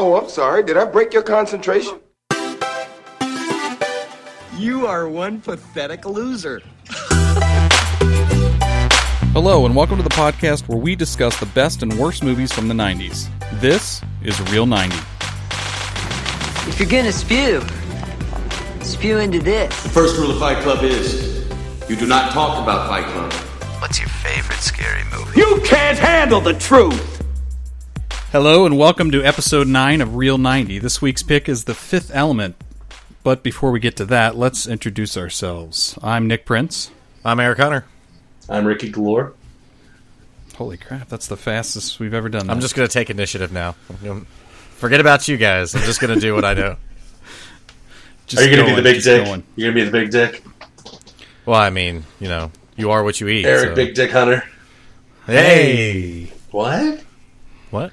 Oh, I'm sorry. Did I break your concentration? You are one pathetic loser. Hello, and welcome to the podcast where we discuss the best and worst movies from the 90s. This is Real 90. If you're gonna spew, spew into this. The First rule of Fight Club is you do not talk about Fight Club. What's your favorite scary movie? You can't handle the truth. Hello, and welcome to episode 9 of Real 90. This week's pick is The Fifth Element. But before we get to that, let's introduce ourselves. I'm Nick Prince. I'm Eric Hunter. I'm Ricky Galore. Holy crap, that's the fastest we've ever done that. I'm just going to take initiative now. Forget about you guys. I'm just going to do what I do. Just Are you going to be the big dick? Going. You're going to be the big dick? Well, I mean, you know, you are what you eat. Eric so- Big Dick Hunter. Hey. What? What?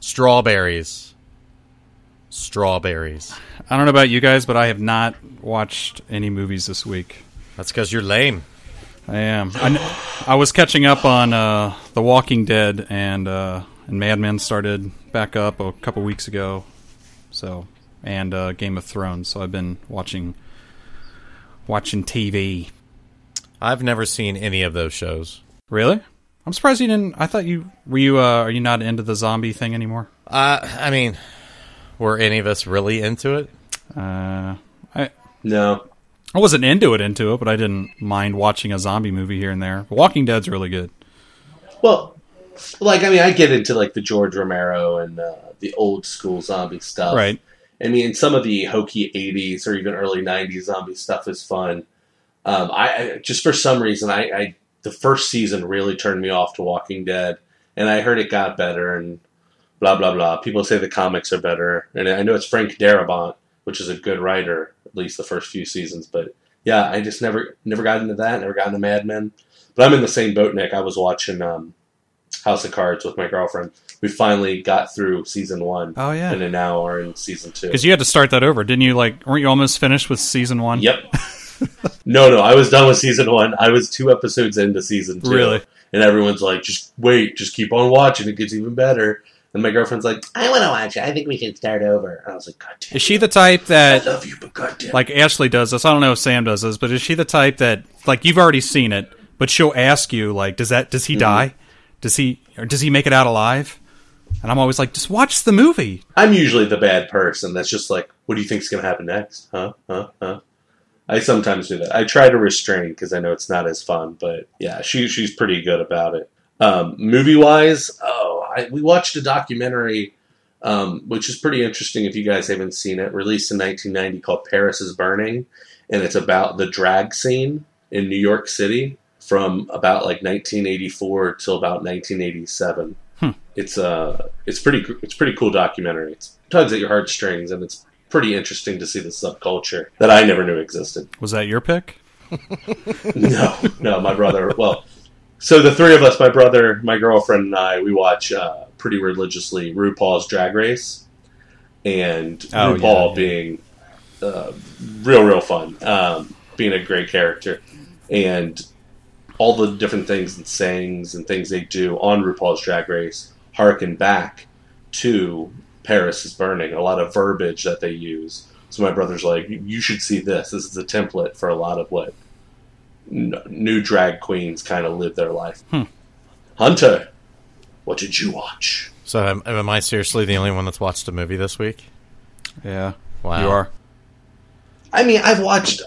Strawberries. Strawberries. I don't know about you guys, but I have not watched any movies this week. That's because you're lame. I am. I, I was catching up on uh, The Walking Dead, and uh, and Mad Men started back up a couple weeks ago. So and uh, Game of Thrones. So I've been watching watching TV. I've never seen any of those shows. Really? I'm surprised you didn't. I thought you were you. Uh, are you not into the zombie thing anymore? Uh, I mean, were any of us really into it? Uh, I No. I wasn't into it, into it, but I didn't mind watching a zombie movie here and there. Walking Dead's really good. Well, like, I mean, I get into, like, the George Romero and uh, the old school zombie stuff. Right. I mean, some of the hokey 80s or even early 90s zombie stuff is fun. Um, I, I just for some reason, I, I the first season really turned me off to Walking Dead, and I heard it got better and blah blah blah. People say the comics are better, and I know it's Frank Darabont, which is a good writer, at least the first few seasons. But yeah, I just never never got into that. Never got into Mad Men. But I'm in the same boat, Nick. I was watching um, House of Cards with my girlfriend. We finally got through season one. Oh, yeah. and then now are in season two. Because you had to start that over, didn't you? Like, weren't you almost finished with season one? Yep. no, no, I was done with season one. I was two episodes into season two. Really? And everyone's like, just wait, just keep on watching. It gets even better. And my girlfriend's like, I want to watch it. I think we can start over. And I was like, God damn. Is she the type that, I love you, but God damn. like Ashley does this? I don't know if Sam does this, but is she the type that, like, you've already seen it, but she'll ask you, like, does that does he mm-hmm. die? Does he or does he make it out alive? And I'm always like, just watch the movie. I'm usually the bad person that's just like, what do you think's going to happen next? Huh? Huh? Huh? I sometimes do that. I try to restrain because I know it's not as fun, but yeah, she she's pretty good about it. Um, movie wise, oh, I, we watched a documentary, um, which is pretty interesting if you guys haven't seen it. Released in 1990, called "Paris is Burning," and it's about the drag scene in New York City from about like 1984 till about 1987. It's uh, it's pretty it's pretty cool documentary. It tugs at your heartstrings, and it's pretty interesting to see the subculture that I never knew existed. Was that your pick? No, no, my brother. Well, so the three of us, my brother, my girlfriend, and I, we watch uh, pretty religiously RuPaul's Drag Race, and Oh, RuPaul yeah. being uh, real, real fun, um, being a great character, and all the different things and sayings and things they do on RuPaul's Drag Race harken back to Paris is Burning. A lot of verbiage that they use. So my brother's like, you should see this. This is a template for a lot of what n- new drag queens kind of live their life. Hmm. Hunter, what did you watch? So am, am I seriously the only one that's watched a movie this week? Yeah. Wow. You are. I mean, I've watched,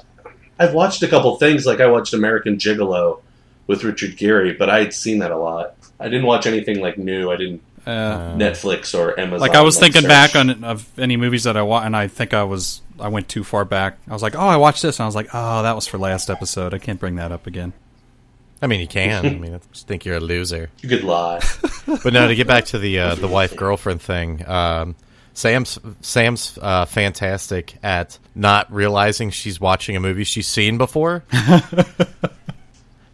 I've watched a couple things. Like I watched American Gigolo with Richard Gere, but I had seen that a lot. I didn't watch anything like new. I didn't Uh, Netflix or Amazon. like I was thinking search. back on of any movies that I watched, and I think I was I went too far back. I was like, oh, I watched this, and I was like, oh, that was for last episode. I can't bring that up again. I mean, you can. I mean, I just think you're a loser. You could lie. But no, to get back to the uh, the wife girlfriend thing, um, Sam's Sam's uh, fantastic at not realizing she's watching a movie she's seen before.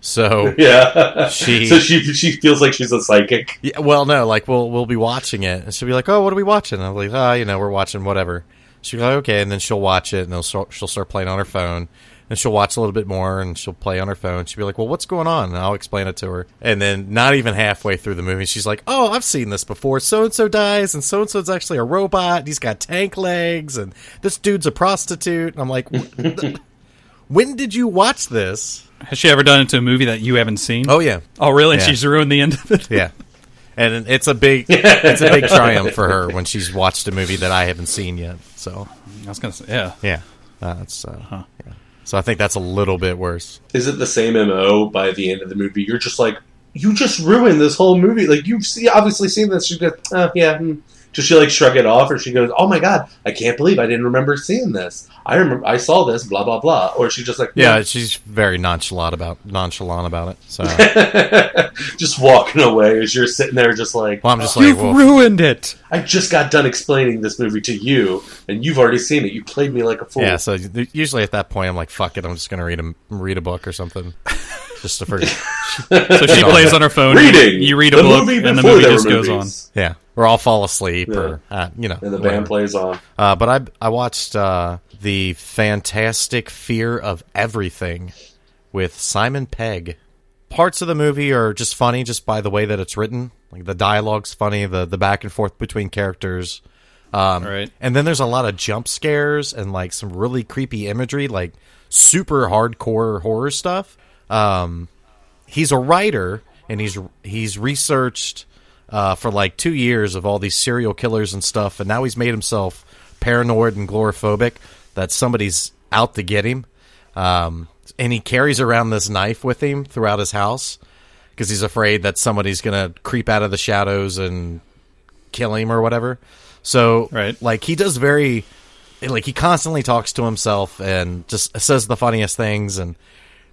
so yeah. She- so she she feels like she's a psychic. yeah, well, no, like we'll we'll be watching it, and she'll be like, "Oh, what are we watching?" I'm like, "Oh, you know, we're watching whatever." She'll be like, "Okay," and then she'll watch it, and then she'll, she'll start playing on her phone. and she'll watch a little bit more and she'll play on her phone. She'll be like, "Well, what's going on?" And I'll explain it to her. And then not even halfway through the movie, she's like, "Oh, I've seen this before. So and so dies, and so and so's actually a robot. And he's got tank legs, and this dude's a prostitute." And I'm like, "When did you watch this?" Has she ever done it to a movie that you haven't seen? Oh yeah, Oh, really? Yeah. she's ruined the end of it? yeah. And it's a big, it's a big triumph for her when she's watched a movie that I haven't seen yet. So I was going to say, yeah. yeah, that's uh, yeah. So I think that's a little bit worse. Is it the same MO by the end of the movie? You're just like, you just ruined this whole movie. Like you've see, obviously seen this. She goes, oh yeah. Hmm. Does she like shrug it off, or she goes, "Oh my god, I can't believe I didn't remember seeing this. I remember I saw this, blah blah blah." Or she just like, Yeah, hmm. she's very nonchalant about nonchalant about it. So just walking away as you're sitting there, just like, well, I'm just oh, like, You've well, ruined it. I just got done explaining this movie to you, and you've already seen it. You played me like a fool. yeah. So usually at that point, I'm like, fuck it, I'm just gonna read a read a book or something. Just to forget. So she plays on her phone. Reading. You read a the book, and the movie just goes on. yeah, or I'll fall asleep, Yeah. or uh, you know, And the whatever. band plays on. Uh, but I I watched uh, the Fantastic Fear of Everything with Simon Pegg. Parts of the movie are just funny, just by the way that it's written. Like the dialogue's funny, the the back and forth between characters. Um, Right. And then there's a lot of jump scares and like some really creepy imagery, like super hardcore horror stuff. Um, he's a writer and he's he's researched uh, for like two years of all these serial killers and stuff, and now he's made himself paranoid and gloraphobic that somebody's out to get him. Um, and he carries around this knife with him throughout his house because he's afraid that somebody's gonna creep out of the shadows and kill him or whatever. So, Right. like he does very, like he constantly talks to himself and just says the funniest things and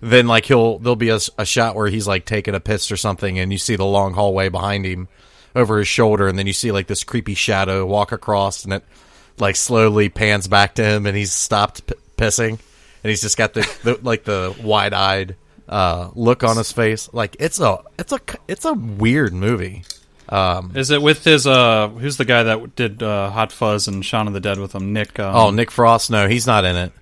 then like he'll there'll be a, a shot where he's like taking a piss or something and you see the long hallway behind him over his shoulder and then you see like this creepy shadow walk across and it like slowly pans back to him and he's stopped p- pissing and he's just got the, the like the wide-eyed uh look on his face like it's a it's a it's a weird movie Is it with his, uh, who's the guy that did uh, Hot Fuzz and Shaun of the Dead with him? Nick. Um, oh nick frost no he's not in it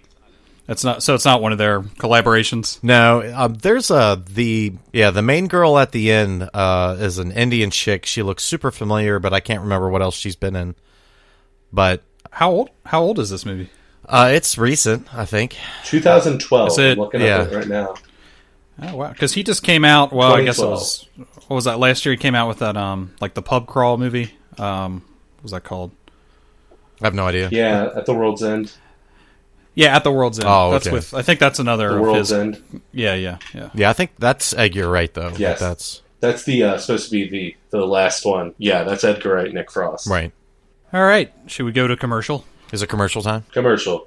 It's not, so it's not one of their collaborations. No, um, there's a the yeah the main girl at the end uh, is an Indian chick. She looks super familiar, but I can't remember what else she's been in. But How old? How old is this movie? uh, it's recent, I think. 2012. Is it- I'm looking yeah. at it right now. Oh wow! Because he just came out. Well, I guess it was. What was that last year? He came out with that um like the pub crawl movie. Um, what was that called? I have no idea. Yeah, at the world's end. Yeah, at the World's End. Oh, that's with. I think that's another The of world's his. end. Yeah, yeah, yeah. Yeah, I think that's Egg. You're right though. Yes. that's That's the uh, supposed to be the the last one. Yeah, that's Edgar Wright, Nick Frost. right. All right, should we go to commercial? Is it commercial time? Commercial.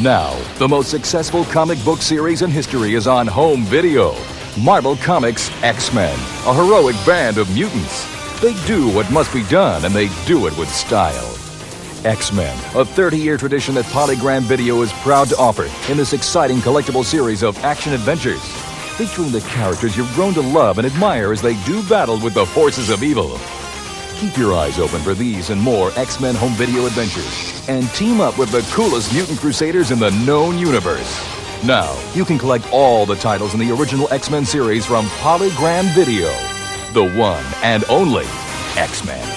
Now, the most successful comic book series in history is on home video. Marvel Comics X Men, a heroic band of mutants. They do what must be done, and they do it with style. X Men, a 30 year tradition that Polygram Video is proud to offer in this exciting collectible series of action adventures. Featuring the characters you've grown to love and admire as they do battle with the forces of evil. Keep your eyes open for these and more X Men home video adventures. And team up with the coolest mutant crusaders in the known universe. Now, you can collect all the titles in the original X Men series from Polygram Video. The one and only X Men.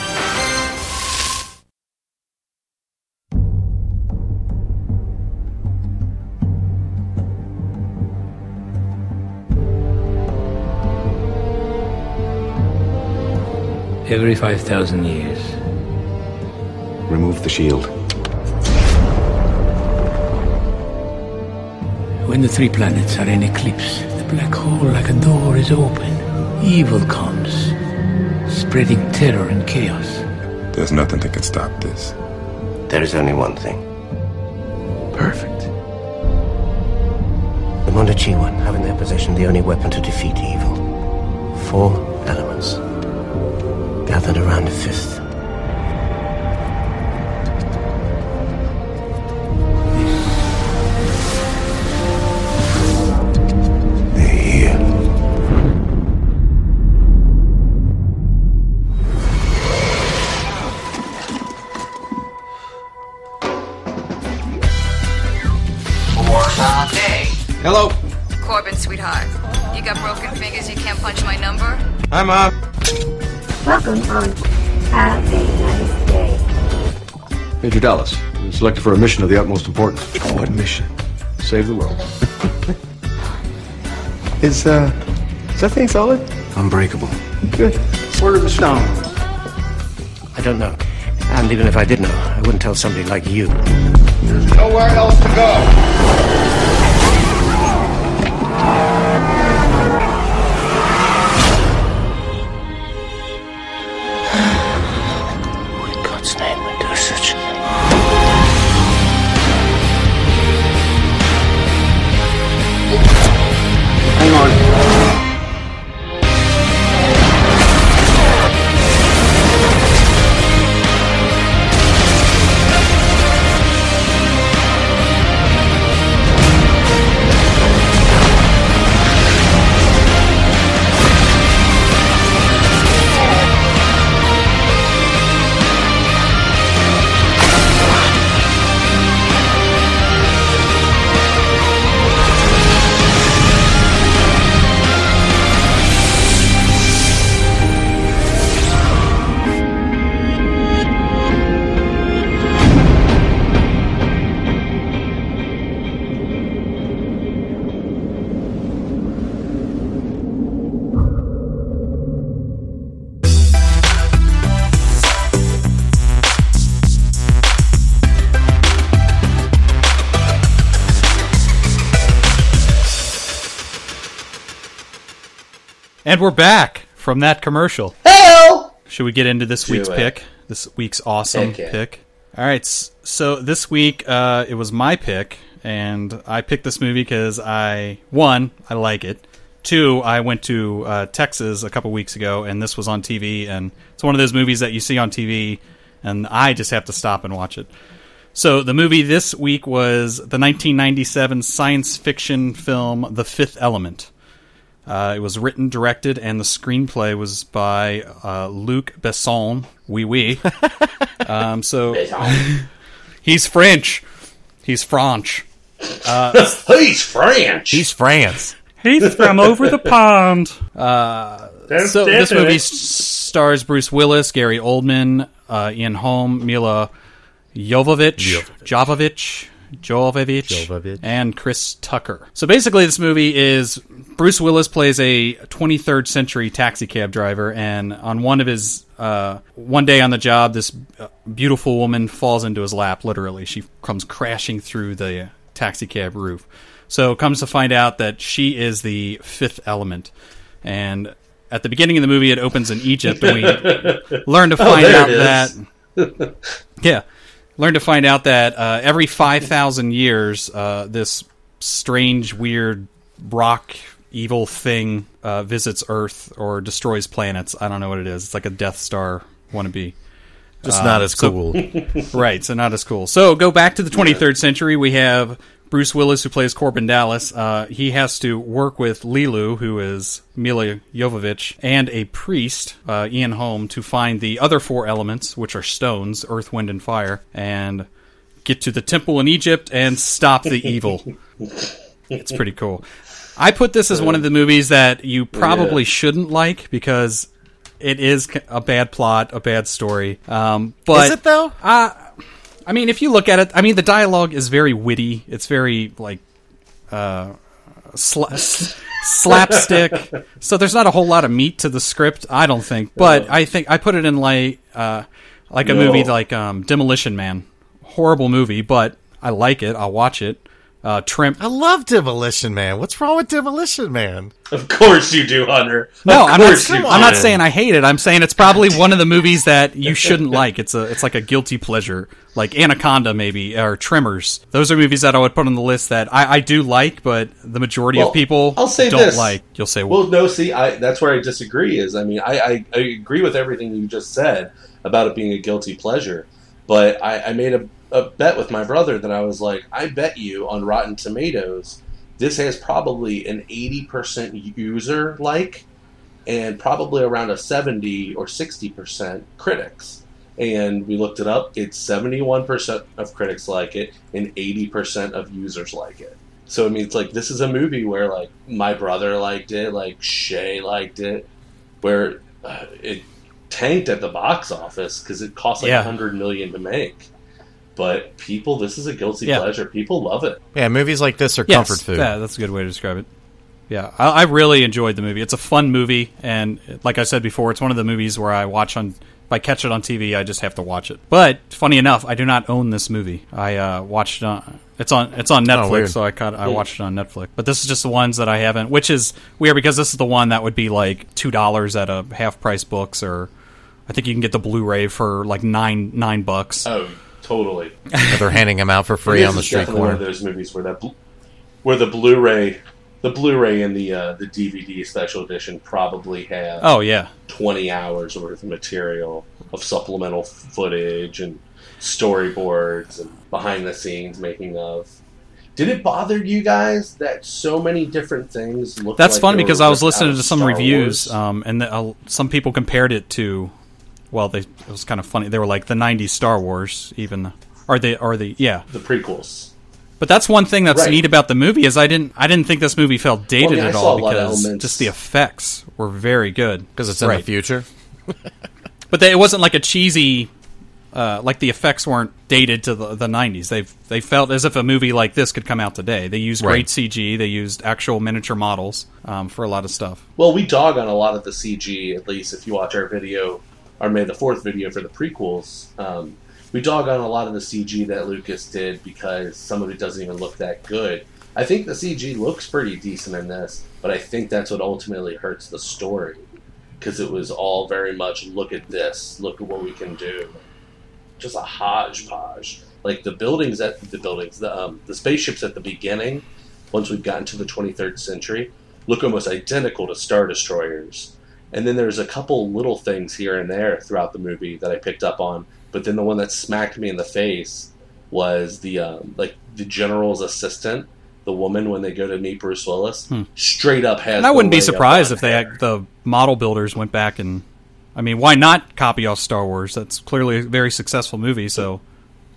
Every 5,000 years, Remove the shield. When the three planets are in eclipse, the black hole like a door is open. Evil comes, spreading terror and chaos. There's nothing that can stop this. There is only one thing. Perfect. The Mondoshawan have in their possession the only weapon to defeat evil. Four elements. Gathered around a fifth. Hi, Mom. Welcome on. Have a nice day. Major Dallas, you're selected for a mission of the utmost importance. What mission? Save the world. Is, uh, is that thing solid? Unbreakable. Good. Where are the stones? I don't know. And even if I did know, I wouldn't tell somebody like you. There's nowhere else to go. And we're back from that commercial. Hell! Should we get into this Do week's it. pick? This week's awesome Heck yeah. pick. All right, so this week uh, it was my pick, and I picked this movie because I one I like it. Two, I went to uh, Texas a couple weeks ago, and this was on TV, and it's one of those movies that you see on TV, and I just have to stop and watch it. So the movie this week was the 1997 science fiction film The Fifth Element. Uh, it was written, directed, and the screenplay was by uh, Luc Besson. Oui, oui. um, so he's French. He's French. Uh, He's French. He's France. he's from over the pond. Uh, so this movie s- stars Bruce Willis, Gary Oldman, uh, Ian Holm, Milla Jovovich, Jovovich, Jovovich, Jovovich. and Chris Tucker. So basically, this movie is Bruce Willis plays a 23rd century taxi cab driver, and on one of his uh, one day on the job, this uh, beautiful woman falls into his lap. Literally, she comes crashing through the taxi cab roof. So comes to find out that she is the fifth element, and at the beginning of the movie, it opens in Egypt, and we learn to Oh, find there out that yeah, learn to find out that uh, every five thousand years, uh, this strange, weird rock evil thing uh, visits Earth or destroys planets. I don't know what it is. It's like a Death Star wannabe. Just Uh, not as so- cool. right, so not as cool. So go back to the 23rd century. We have Bruce Willis, who plays Corbin Dallas. Uh, he has to work with Lilu, who is Milla Jovovich, and a priest, uh, Ian Holm, to find the other four elements, which are stones, earth, wind, and fire, and get to the temple in Egypt and stop the evil. It's pretty cool. I put this as one of the movies that you probably Yeah. shouldn't like because it is a bad plot, a bad story. Um, but Is it though? uh, I mean, if you look at it, I mean, the dialogue is very witty. It's very like uh, sla- slapstick. so there's not a whole lot of meat to the script, I don't think. But I think I put it in like uh, like a No. movie like um, Demolition Man. Horrible movie, but I like it. I'll watch it. Uh, Trim. I love Demolition Man. What's wrong with Demolition Man? Of course you do, Hunter. No, of I'm not. you I'm not saying I hate it. I'm saying it's probably one of the movies that you shouldn't like. It's a. It's like a guilty pleasure, like Anaconda, maybe, or Tremors. Those are movies that I would put on the list that I, I do like, but the majority Well, of people I'll say don't this. like. You'll say, Well, no, see, I, that's where I disagree. Is I mean, I, I, I agree with everything you just said about it being a guilty pleasure, but I, I made a, a bet with my brother that I was like, I bet you on Rotten Tomatoes, this has probably an eighty percent user like, and probably around a seventy or sixty percent critics. And we looked it up. It's seventy one percent of critics like it, and eighty percent of users like it. So I mean, it's like this is a movie where like my brother liked it, like Shay liked it, where uh, it tanked at the box office because it cost like a Yeah. hundred million to make. But people, this is a guilty Yeah. pleasure. People love it. Yeah, movies like this are Yes, comfort food. Yeah, that's a good way to describe it. Yeah, I, I really enjoyed the movie. It's a fun movie, and like I said before, it's one of the movies where I watch on. If I catch it on TV, I just have to watch it. But funny enough, I do not own this movie. I uh, watched it on. It's on. It's on Netflix, weird. so I caught, I watched it on Netflix. But this is just the ones that I haven't, which is weird because this is the one that would be like two dollars at a half price books, or I think you can get the Blu-ray for like nine nine bucks. Oh, totally. They're handing them out for free on the street definitely one of corner. those movies where that bl- where the Blu-ray, the Blu-ray and the uh, the DVD special edition probably have Oh yeah, twenty hours worth of material of supplemental footage and storyboards and behind the scenes making of. Did it bother you guys that so many different things look? That's like fun because I was listening to some Star reviews, um, and the, uh, some people compared it to, well, they it was kind of funny. They were like the '90s Star Wars, even, Are they? Are the yeah. the prequels. But that's one thing that's Right. neat about the movie is I didn't I didn't think this movie felt dated Well, I mean, at saw all a lot of because just the effects were very good Because it's in Right. the future. But they, it wasn't like a cheesy. Uh, like the effects weren't dated to the, the 90s. They they felt as if a movie like this could come out today. They used Right. great CG. They used actual miniature models um, for a lot of stuff. Well, we dog on a lot of the CG. At least if you watch our video, our May the Fourth video for the prequels, um, we dog on a lot of the CG that Lucas did because some of it doesn't even look that good. I think the CG looks pretty decent in this, but I think that's what ultimately hurts the story because it was all very much look at this, look at what we can do, just a hodgepodge. Like the buildings at the buildings, the um, the spaceships at the beginning. Once we've gotten to the 23rd century, look almost identical to Star Destroyers. And then there's a couple little things here and there throughout the movie that I picked up on. But then the one that smacked me in the face was the um, like the general's assistant, the woman when they go to meet Bruce Willis, straight up has. And I wouldn't be surprised if they had, the model builders went back and, I mean, why not copy off Star Wars? That's clearly a very successful movie. So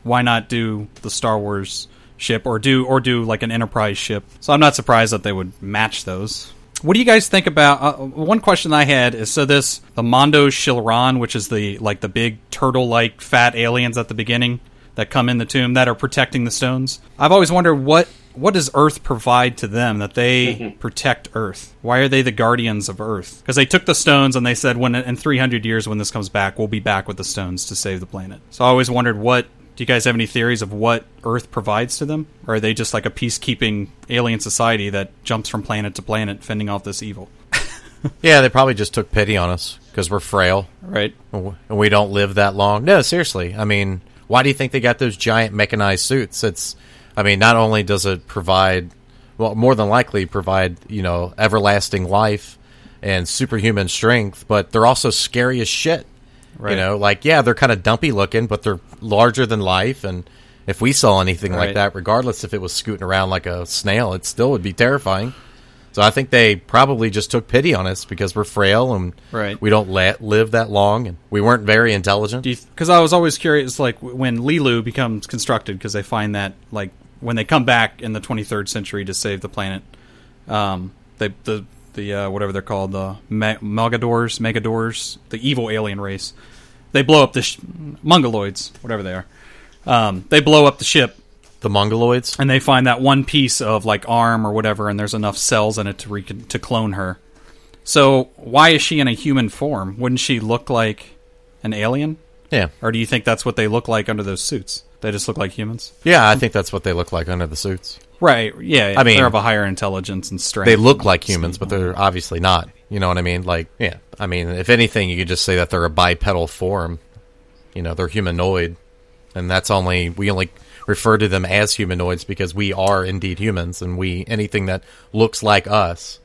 why not do the Star Wars ship or do or do like an Enterprise ship? So I'm not surprised that they would match those. What do you guys think about? Uh, one question I had is so this the Mondo Shilran, which is the like the big turtle-like fat aliens at the beginning that come in the tomb that are protecting the stones. I've always wondered what what does Earth provide to them that they protect Earth? Why are they the guardians of Earth? Because they took the stones and they said when in 300 years when this comes back, we'll be back with the stones to save the planet. So I always wondered what do you guys have any theories of what Earth provides to them? Or are they just like a peacekeeping alien society that jumps from planet to planet fending off this evil? Yeah, they probably just took pity on us because we're frail, Right. and we don't live that long. No, seriously. I mean, why do you think they got those giant mechanized suits? It's, I mean, not only does it provide, well, more than likely provide, you know, everlasting life and superhuman strength, but they're also scary as shit. Right. You know, like yeah, they're kind of dumpy looking, but they're larger than life. And if we saw anything Right. like that, regardless if it was scooting around like a snail, it still would be terrifying. So I think they probably just took pity on us because we're frail and Right. we don't la- live that long, and we weren't very intelligent. because I was always curious, like when Lilu becomes constructed, because they find that like when they come back in the 23rd century to save the planet, um, they the the uh, whatever they're called, the Ma- Megadors, Megadors, the evil alien race, they blow up the sh- Mongoloids, whatever they are. Um, they blow up the ship, the Mongoloids, and they find that one piece of like arm or whatever, and there's enough cells in it to re- to clone her. So why is she in a human form? Wouldn't she look like an alien? Yeah. Or do you think that's what they look like under those suits? They just look like humans. Yeah, I think that's what they look like under the suits. Right. Yeah. I mean, they're of a higher intelligence and strength. They look like humans, but they're obviously not. You know what I mean? Like, yeah. I mean, if anything, you could just say that they're a bipedal form. You know, they're humanoid, and that's only we only refer to them as humanoids because we are indeed humans, and we anything that looks like us,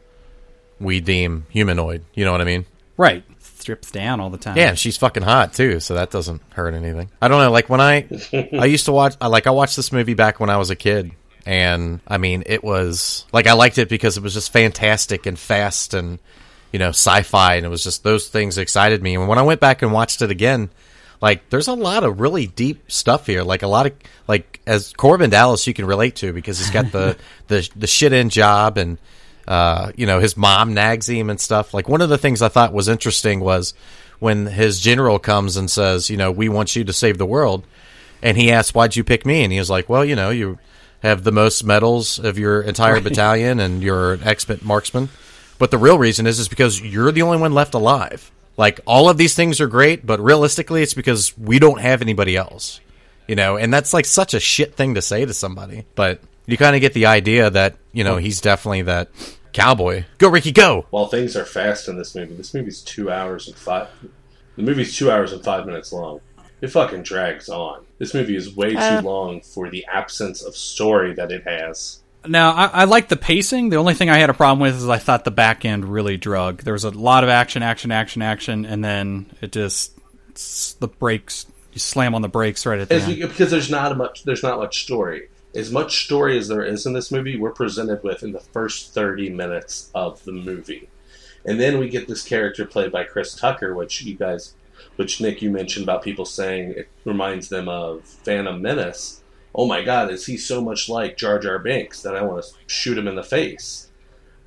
we deem humanoid. You know what I mean? right. Strips down all the time. Yeah, she's fucking hot too, so that doesn't hurt anything. I don't know, like when I I used to watch I like I watched this movie back when I was a kid and I mean it was like I liked it because it was just fantastic and fast and you know, sci-fi and it was just those things excited me. And when I went back and watched it again Like, there's a lot of really deep stuff here. Like a lot of like as Corbin Dallas, you can relate to because he's got the the the shit in job and uh, you know his mom nags him and stuff. Like one of the things I thought was interesting was when his general comes and says, you know, we want you to save the world, and he asks, why'd you pick me? And he was like, well, you know, you have the most medals of your entire Right. battalion, and you're an expert marksman. But the real reason is is because you're the only one left alive. Like all of these things are great, but realistically, it's because we don't have anybody else. You know, and that's like such a shit thing to say to somebody. But you kind of get the idea that you know he's definitely that cowboy. Go Ricky, go! While things are fast in this movie, this movie's two hours and five. The movie's two hours and five minutes long. It fucking drags on. This movie is way Uh. too long for the absence of story that it has. Now, I, I like the pacing. The only thing I had a problem with is I thought the back end really drug. There was a lot of action, action, action, action, and then it just the brakes. You slam on the brakes right at the It's end. because there's not much. There's not much story. As much story as there is in this movie, we're presented with in the first thirty minutes of the movie, and then we get this character played by Chris Tucker, which you guys, which Nick you mentioned about people saying it reminds them of Phantom Menace. Oh my God, is he so much like Jar Jar Binks that I want to shoot him in the face?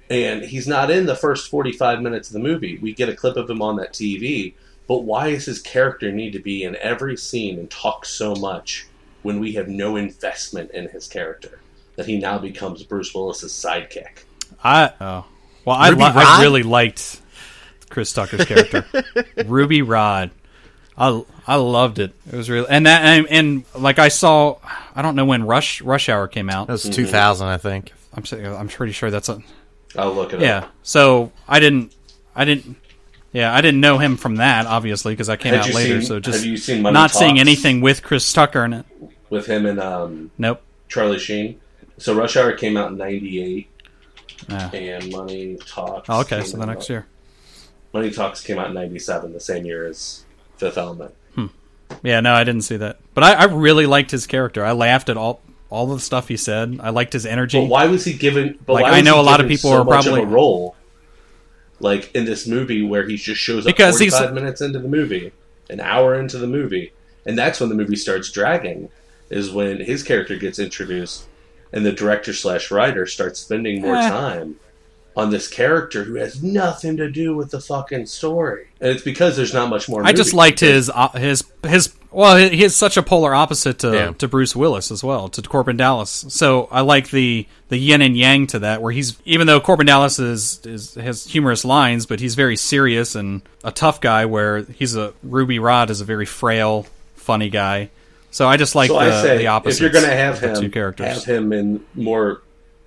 And he's not in the first 45 minutes of the movie. We get a clip of him on that TV, but why does his character need to be in every scene and talk so much when we have no investment in his character? That he now becomes Bruce Willis's sidekick. I oh well, I, li- I really liked Chris Tucker's character, Ruby Rod. I I loved it. It was really and that and, and like I saw. I don't know when Rush Rush Hour came out. That was 2000, I think. I'm I'm pretty sure that's a. I'll look it Yeah. up. So I didn't. I didn't. Yeah, I didn't know him from that, obviously, because I came Had out later. seen- so just have you seen Money not seeing anything with Chris Tucker in it. With him and um, Nope. Charlie Sheen. So Rush Hour came out in '98, Yeah. and Money Talks. Oh, okay, came so the next out- year. Money Talks came out in '97, the same year as Fifth Element. Yeah, no, I didn't see that, but I, I really liked his character. I laughed at all all the stuff he said. I liked his energy. But why was he given? But Like, I know a lot of people so are probably- of a role, like in this movie where he just shows up Because he's- forty-five minutes into the movie, an hour into the movie, and that's when the movie starts dragging. Is when his character gets introduced, and the director slash writer starts spending more Eh. time on this character who has nothing to do with the fucking story, and it's because there's not much more. I just liked his uh, his his. Well, he he is such a polar opposite to Yeah. to Bruce Willis as well, to Corbin Dallas. So I like the the yin and yang to that, where he's even though Corbin Dallas is is has humorous lines, but he's very serious and a tough guy. Where he's a Ruby Rod is a very frail, funny guy. So I just like so the, I say, the opposite. if you're going to have him, two characters. have him in more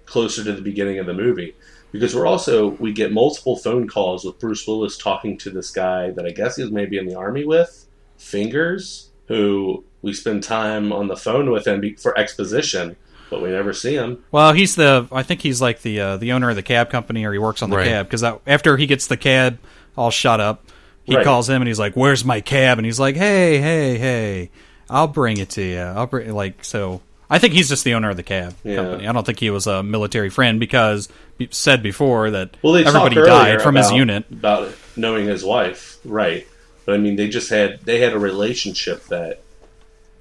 closer to the beginning of the movie, because we're also we get multiple phone calls with Bruce Willis talking to this guy that I guess he's maybe in the army with, Fingers, who we spend time on the phone with him for exposition, but we never see him. Well, he's the. I think he's like the uh, the owner of the cab company, or he works on the Right. cab. Because after he gets the cab all shut up, he Right. calls him and he's like, "Where's my cab?" And he's like, "Hey, hey, hey, I'll bring it to you. I'll bring like so." I think he's just the owner of the cab Yeah. company. I don't think he was a military friend because he said before that Well, everybody died from his unit. about knowing his wife, right? But I mean, they just had they had a relationship that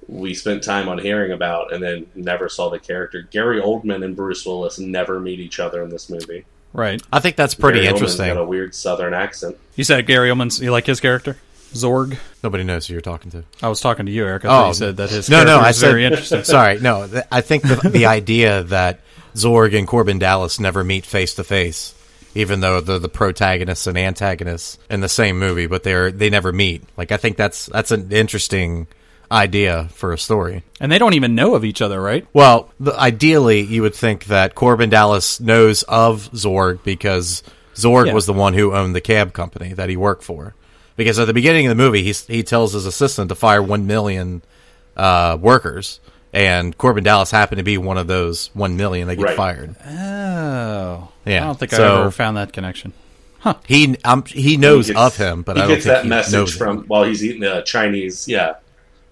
we spent time on hearing about, and then never saw the character. Gary Oldman and Bruce Willis never meet each other in this movie. Right. I think that's pretty Gary Oldman's interesting. Got a weird Southern accent. You said Gary Oldman's. You like his character, Zorg? Nobody knows who you're talking to. I was talking to you, Eric. I thought oh, you said that his Oh. no, character no, I was said very interesting. Sorry, no. th- I think the, the idea that Zorg and Corbin Dallas never meet face to face, even though they're the protagonists and antagonists in the same movie, but they're they never meet. Like I think that's that's an interesting idea for a story. And they don't even know of each other, right? Well, the, ideally, you would think that Corbin Dallas knows of Zorg because Zorg Yeah. was the one who owned the cab company that he worked for. Because at the beginning of the movie, he he tells his assistant to fire one million uh, workers, and Corbin Dallas happened to be one of those one million that get Right. fired. Oh, Yeah, I don't think so- I ever found that connection. Huh. He um, he knows He gets- of him, but he I don't gets think that he message knows from him. while he's eating the Chinese. Yeah,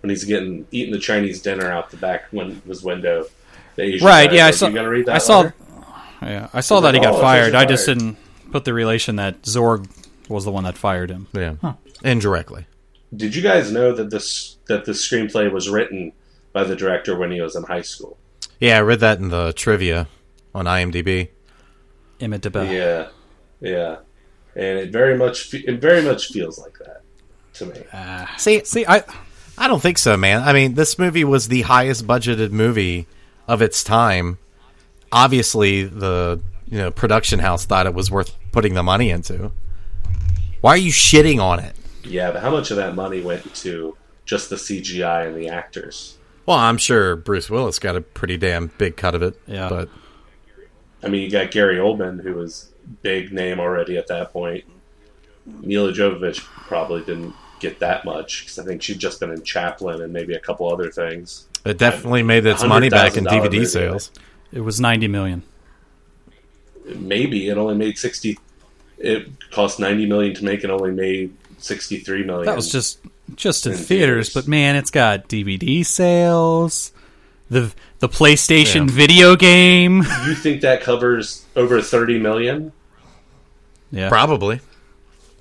when he's getting eating the Chinese dinner out the back when his window. Right? Yeah, I saw. You gonna read that I saw. letter?" Yeah, I saw He's that he got "Oh, fired. I just didn't put the relation that Zorg was the one that fired him. Yeah, indirectly. Did you guys know that this that the screenplay was written by the director when he was in high school? Yeah, I read that in the trivia on IMDb. Emmett DeBell. Yeah, yeah, and it very much it very much feels like that to me. Ah. See, see, I I don't think so, man. I mean, this movie was the highest budgeted movie of its time. Obviously, the you know production house thought it was worth putting the money into. Why are you shitting on it? Yeah, but how much of that money went to just the CGI and the actors? Well, I'm sure Bruce Willis got a pretty damn big cut of it. Yeah. but I mean, you got Gary Oldman, who was big name already at that point. Milla Jovovich probably didn't get that much because I think she'd just been in Chaplin and maybe a couple other things. it definitely made its money back in DVD movie. sales. It was ninety million. Maybe it only made sixty. It cost ninety million to make and only made sixty three million. That was just just in, In theaters, but man, it's got DVD sales, the the PlayStation Yeah. video game. You think that covers over thirty million? Yeah, Probably.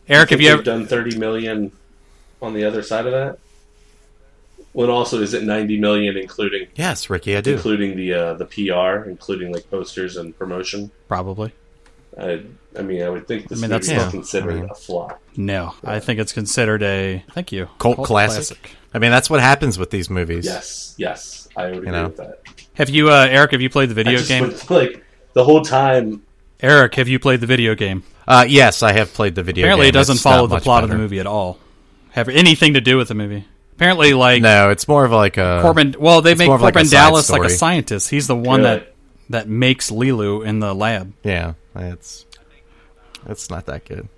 Eric, have you ever? done thirty million on the other side of that? Well, and also is it ninety million including Yes, Ricky, I do. including the uh, the PR, including like posters and promotion? Probably. I, I mean, I would think this I mean, movie that's- is considered I mean- a flop. No, I think it's considered a thank you Cult, classic. I mean, that's what happens with these movies. Yes, yes, I would agree know? with that. Have you, uh, Eric? Have you played the I video just game? would, like the whole time. Eric, have you played the video game? Uh, yes, I have played the video. Game. Apparently, game. it doesn't It's follow the much plot of the movie at all. Have anything to do with the movie? Apparently, like No, it's more of like a Corbin. Well, they make more of like a Corbin Dallas like a scientist. He's the one Good. that that makes Lilu in the lab. Yeah, it's it's not that good.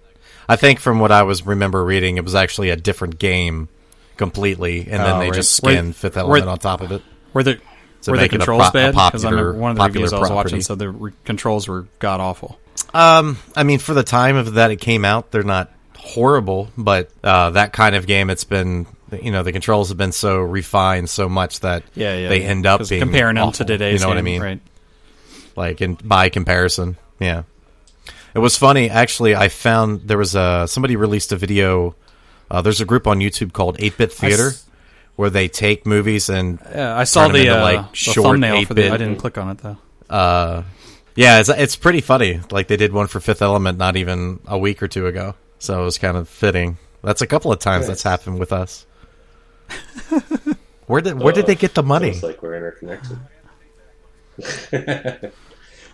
I think from what I was remember reading, it was actually a different game completely, and then Oh, they right. just skinned Fifth Element on top of it. Were the To were the make it a controls pro- bad? Because I remember one of the reviews I was watching said the re- controls were god awful. Um, I mean, for the time of that it came out, they're not horrible, but uh, that kind of game, it's been you know the controls have been so refined so much that Yeah, yeah, they end up being comparing them to awful, today's You know what I mean? right. Like in by comparison, yeah. It was funny actually. I found there was a somebody released a video. Uh, there's a group on YouTube called Eight Bit I s- Theater. Where they take movies and Yeah, I saw turn them the, into, uh, like the short thumbnail for the. 8-bit I didn't click on it though. uh, yeah, it's it's pretty funny. Like they did one for Fifth Element not even a week or two ago, so it was kind of fitting. That's a couple of times that's happened with us. where did where did they get the money? Feels like we're interconnected.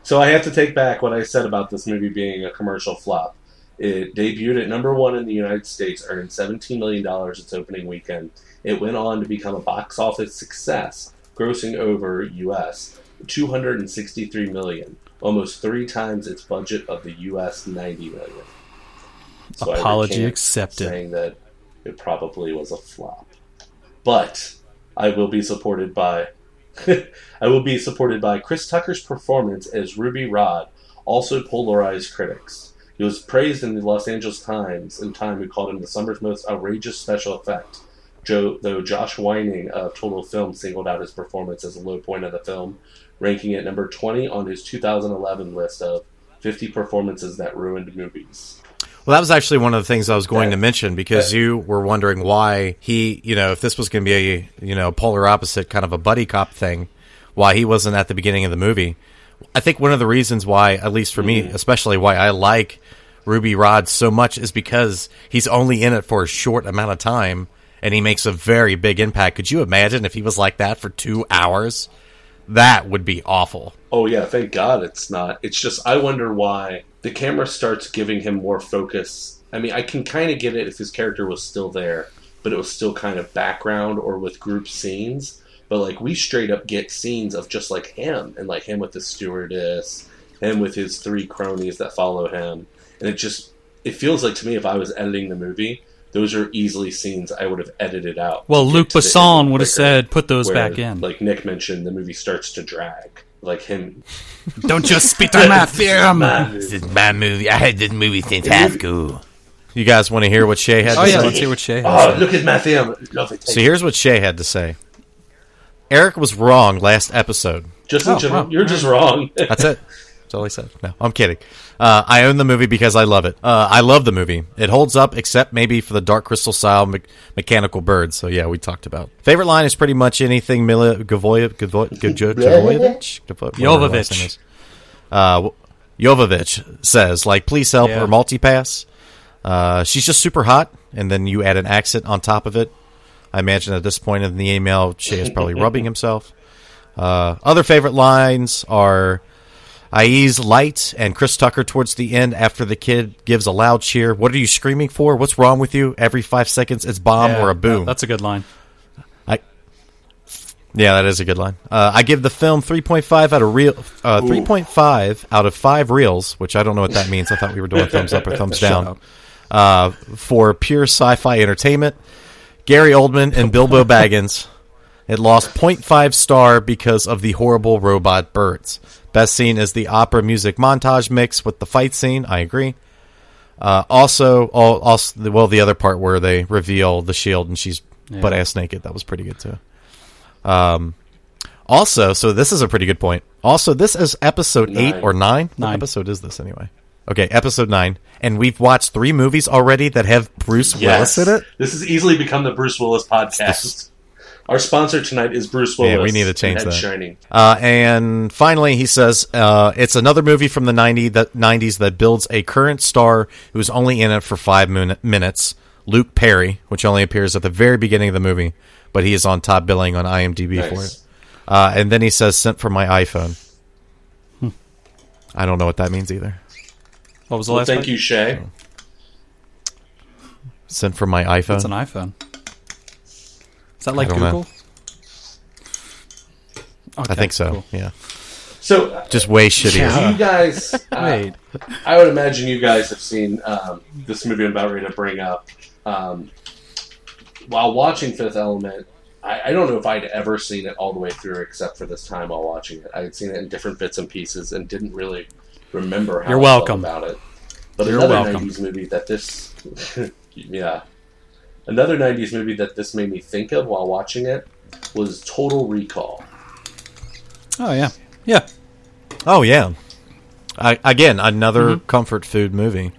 so I have to take back what I said about this movie being a commercial flop. It debuted at number one in the United States, earning $17 million its opening weekend. It went on to become a box office success, grossing over U.S. 263 million, almost three times its budget of the U.S. 90 million. I Apology accepted. Saying that it probably was a flop, but I will be supported by I will be supported by Chris Tucker's performance as Ruby Rod. Also polarized critics. He was praised in the Los Angeles Times in Time, who called him the summer's most outrageous special effect. Joe, though Josh Winning of Total Film singled out his performance as a low point of the film, ranking it number 20 on his 2011 list of 50 performances that ruined movies. Well, that was actually one of the things I was going Yeah. to mention because you were wondering why he, you know, if this was going to be a, you know, polar opposite kind of a buddy cop thing, why he wasn't at the beginning of the movie. I think one of the reasons why, at least for me, mm-hmm. especially why I like Ruby Rod so much is because he's only in it for a short amount of time and he makes a very big impact. Could you imagine if he was like that for two hours? That would be awful. Oh yeah, thank God it's not. It's just I wonder why the camera starts giving him more focus. I mean, I can kind of get it if his character was still there, but it was still kind of background or with group scenes. But like we straight up get scenes of just like him and like him with the stewardess, him with his three cronies that follow him, and it just it feels like to me if I was editing the movie, those are easily scenes I would have edited out. Well, Luke get Luc to the Besson would have said, "Put those Where, back in." Like Nick mentioned, the movie starts to drag. Like him. Don't just spit on my film. This is my movie. I had this movie since high school. You guys want to hear what Shay had Oh to yeah, say? let's hear what Shay has. Oh, to say. look at my film. Love it. So here's what Shay had to say. Eric was wrong last episode. Just Oh, general, wow. you're just wrong. That's it. That's all I said. No, I'm kidding. Uh, I own the movie because I love it. Uh, I love the movie. It holds up, except maybe for the Dark Crystal style me- mechanical bird. So yeah, we talked about. Favorite line is pretty much anything Milla Gavoyev, Gavo- Gavo- Gavoyevich? Gavo- whatever her last name is. Uh, Jovovich says, like, please help Yeah. or multipass. Uh, she's just super hot, and then you add an accent on top of it. I imagine at this point in the email, Shay is probably rubbing himself. Uh, other favorite lines are IE's light and Chris Tucker towards the end after the kid gives a loud cheer. What are you screaming for? What's wrong with you? Every five seconds, it's bomb Yeah, or a boom. That's a good line. I, yeah, that is a good line. Uh, I give the film 3.5 out of real uh, 3.5 out of 5 reels, which I don't know what that means. I thought we were doing thumbs up or thumbs down. Uh, for pure sci-fi entertainment, Gary Oldman and Bilbo Baggins. It lost 0.5 star because of the horrible robot birds. Best scene is the opera music montage mix with the fight scene. I agree. Uh, also, all, also, well, the other part where they reveal the shield and she's Yeah. butt ass naked. That was pretty good too. Um, also, so this is a pretty good point. Also, this is episode eight or nine. What Nine. episode is this anyway? Okay, episode nine, and we've watched three movies already that have Bruce Yes. Willis in it. This has easily become the Bruce Willis podcast. Our sponsor tonight is Bruce Willis. Yeah, we need to change Head that. Shining. Uh, and finally, he says uh, it's another movie from the 90 that, 90s that builds a current star who's only in it for five min- minutes, Luke Perry, which only appears at the very beginning of the movie, but he is on top billing on IMDb for it. Uh, and then he says, sent from my iPhone. Hmm. I don't know what that means either. What was the Well, last thank part? you, Shay. Sent from my iPhone. It's an iPhone. Is that like I don't know. Google? I think so. cool. Yeah. So, Just way shittier. you guys, uh, Wait. I would imagine you guys have seen um, this movie I'm about ready to bring up. Um, while watching Fifth Element, I, I don't know if I'd ever seen it all the way through, except for this time while watching it. I had seen it in different bits and pieces and didn't really remember how You're I welcome. felt about it. But You're another welcome. 90s movie that this, yeah, another 90s movie that this made me think of while watching it was Total Recall. Oh yeah, yeah. Oh yeah. I, again, another Mm-hmm. comfort food movie.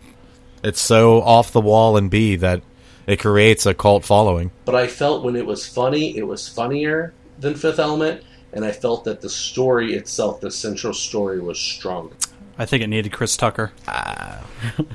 It's so off the wall and B that it creates a cult following. but I felt when it was funny, it was funnier than Fifth Element, and I felt that the story itself, the central story, was stronger. I think it needed Chris Tucker.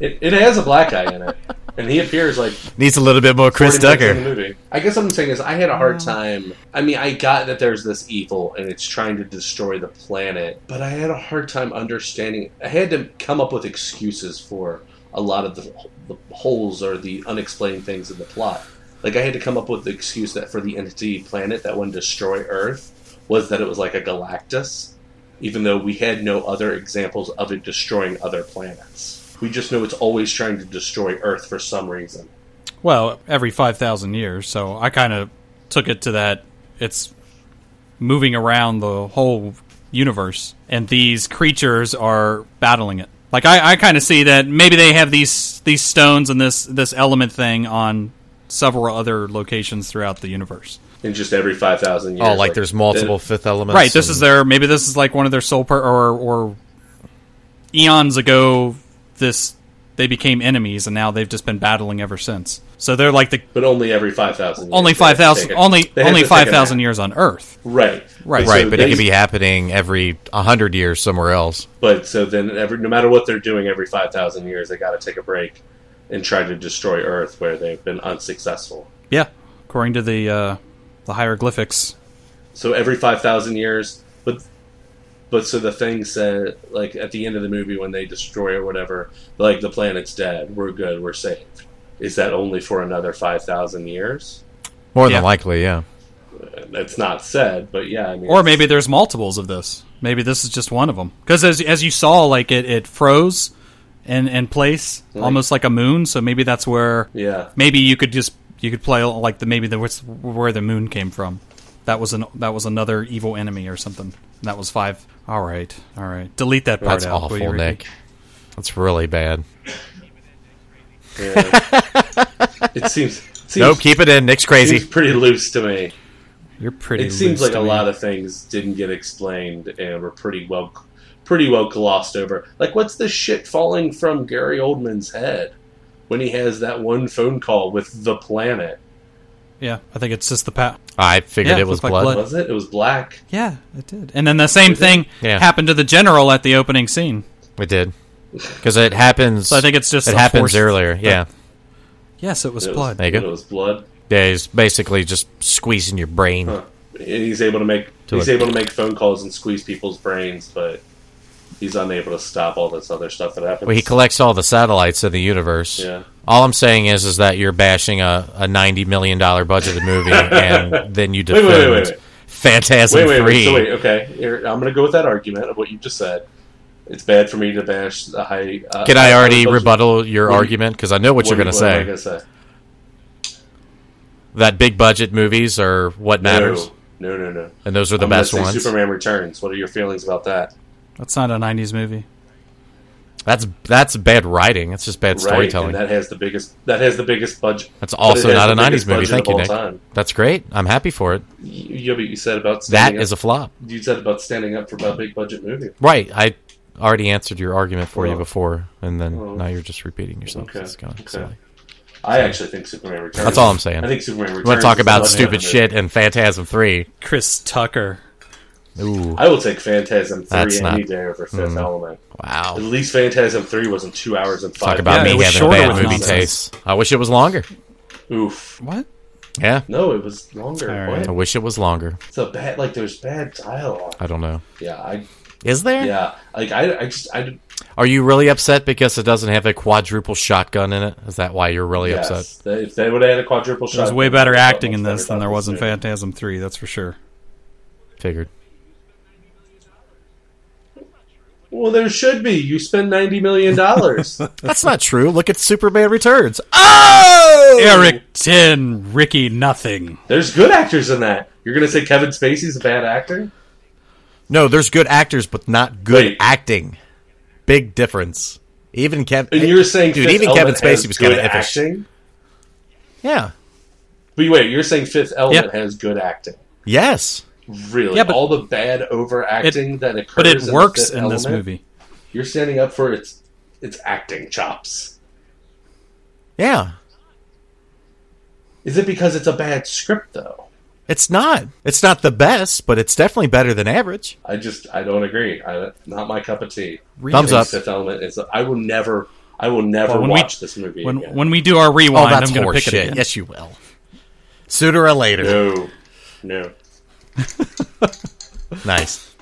It, it has a black guy in it, and he appears like Needs a little bit more Chris 40 minutes in Tucker. I guess what I'm saying is I had a hard mm. time. I mean, I got that there's this evil and it's trying to destroy the planet, but I had a hard time understanding. I had to come up with excuses for a lot of the, the holes or the unexplained things in the plot. Like I had to come up with the excuse that for the entity planet that would destroy Earth was that it was like a Galactus, even though we had no other examples of it destroying other planets. We just know it's always trying to destroy Earth for some reason. Well, every five thousand years. So I kind of took it to that. It's moving around the whole universe, and these creatures are battling it. Like I, I kind of see that maybe they have these these stones and this this element thing on several other locations throughout the universe. in just every 5,000 years. Oh, like there's multiple fifth elements. Right. This and- is their maybe this is like one of their soul per or or eons ago. This they became enemies, and now they've just been battling ever since. So they're like the But only every 5,000 years. only They have five to thousand take a- only only to take a five thousand years on Earth. Right. Right. right, So but it could be happening every hundred years somewhere else. But so then, every no matter what they're doing, every 5,000 years, they got to take a break and try to destroy Earth where they've been unsuccessful. Yeah, according to the uh, the hieroglyphics. So every 5,000 years, but but so the thing said, like at the end of the movie when they destroy or whatever, like the planet's dead, we're good, we're saved. Is that only for another 5,000 years? More Yeah. than likely, yeah. That's not said, but yeah, I mean, Or maybe there's multiples of this. Maybe this is just one of them. Because as as you saw, like it, it froze in in place, Like- almost like a moon. So maybe that's where. Yeah. Maybe you could just you could play like the maybe the what's where the moon came from. That was an that was another evil enemy or something. That was five. All right, all right. Delete that part That's out. awful, Ricky? Nick. That's really bad. Yeah. it seems, seems Nope, keep it in. Nick's crazy. Seems pretty loose to me. You're pretty. It seems like to a me. lot of things didn't get explained and were pretty well, pretty well glossed over. Like, what's the shit falling from Gary Oldman's head when he has that one phone call with the planet? Yeah, I think it's just the pat. I figured Yeah, it was looked like blood. Was it? It was black. Yeah, it did. And then the same it? thing Yeah. happened to the general at the opening scene. It did because it happens. So I think it's just it happens force- earlier. Yeah, Yes, it was It blood. There you It was blood. yeah. He's basically just squeezing your brain. Huh. And he's able to make To he's a- able to make phone calls and squeeze people's brains, but he's unable to stop all this other stuff that happens. Well, he collects all the satellites in the universe. Yeah. All I'm saying is, is that you're bashing a, a ninety million dollar budgeted movie, and then you Wait, wait, defend wait, wait, wait. Phantasm wait, wait, Three. wait, so wait, okay. Here, I'm going to go with that argument of what you just said. It's bad for me to bash the high. Uh, Can I already budget- rebuttal your What- argument? Because I know what, you're going to what am I say. gonna say? That big budget movies are what matters, No, no, no, no. and those are the I'm best say ones. Superman Returns. What are your feelings about that? That's not a '90s movie. That's that's bad writing. It's just bad Right, storytelling. and that has the biggest. That has the biggest budget. That's also not a '90s movie. Thank you, Nick. time. That's great. I'm happy for it. You, you, you said about That standing is a flop. You said about standing up for a big budget movie. Right. I already answered your argument for you before, and then Oh. now you're just repeating yourself. Okay, It's kind of okay. silly. I actually think Superman Returns. That's all I'm saying. I think Superman You Returns. want to talk about stupid shit and Phantasm Three? Chris Tucker. Ooh, I will take Phantasm Three That's any not- day over Fifth Mm. Element. wow. At least Phantasm Three wasn't two hours and five. Talk about Yeah, me having a bad movie nonsense. taste. I wish it was longer. Oof. What? Yeah, No, it was longer. Right. I wish it was longer. It's a bad. Like there's bad dialogue. I don't know. Yeah, I. Is there? Yeah, like I. I just. I. Are you really upset because it doesn't have a quadruple shotgun in it? Is that why you're really yes, upset? If they would have had a quadruple shot, There's way better acting in this than there was in. Phantasm 3, that's for sure. Figured. Well, there should be. You spend ninety million dollars. That's not true. Look at Superman Returns. Oh, Eric 10, Ricky Nothing. There's good actors in that. You're gonna say Kevin Spacey's a bad actor? No, there's good actors, but not good Wait. acting. Big difference. Even Kevin. And you're saying dude, Fifth even Kevin Element has Spacey was kind good of acting. Yeah. But wait, you're saying Fifth Element has good acting? Yes. Really? Yeah, but- all the bad overacting that occurs, But it in works in Fifth this Element, movie. You're standing up for its its acting chops. Yeah. Is it because it's a bad script though? It's not. It's not the best, but it's definitely better than average. I just I don't agree. I, not my cup of tea. Thumbs up. Fifth Element is. I will never. I will never Well, when we- watch this movie When, again. when we do our Oh, rewind, that's I'm going to pick it again. Yes, you will. Sooner or later. no, no. Nice.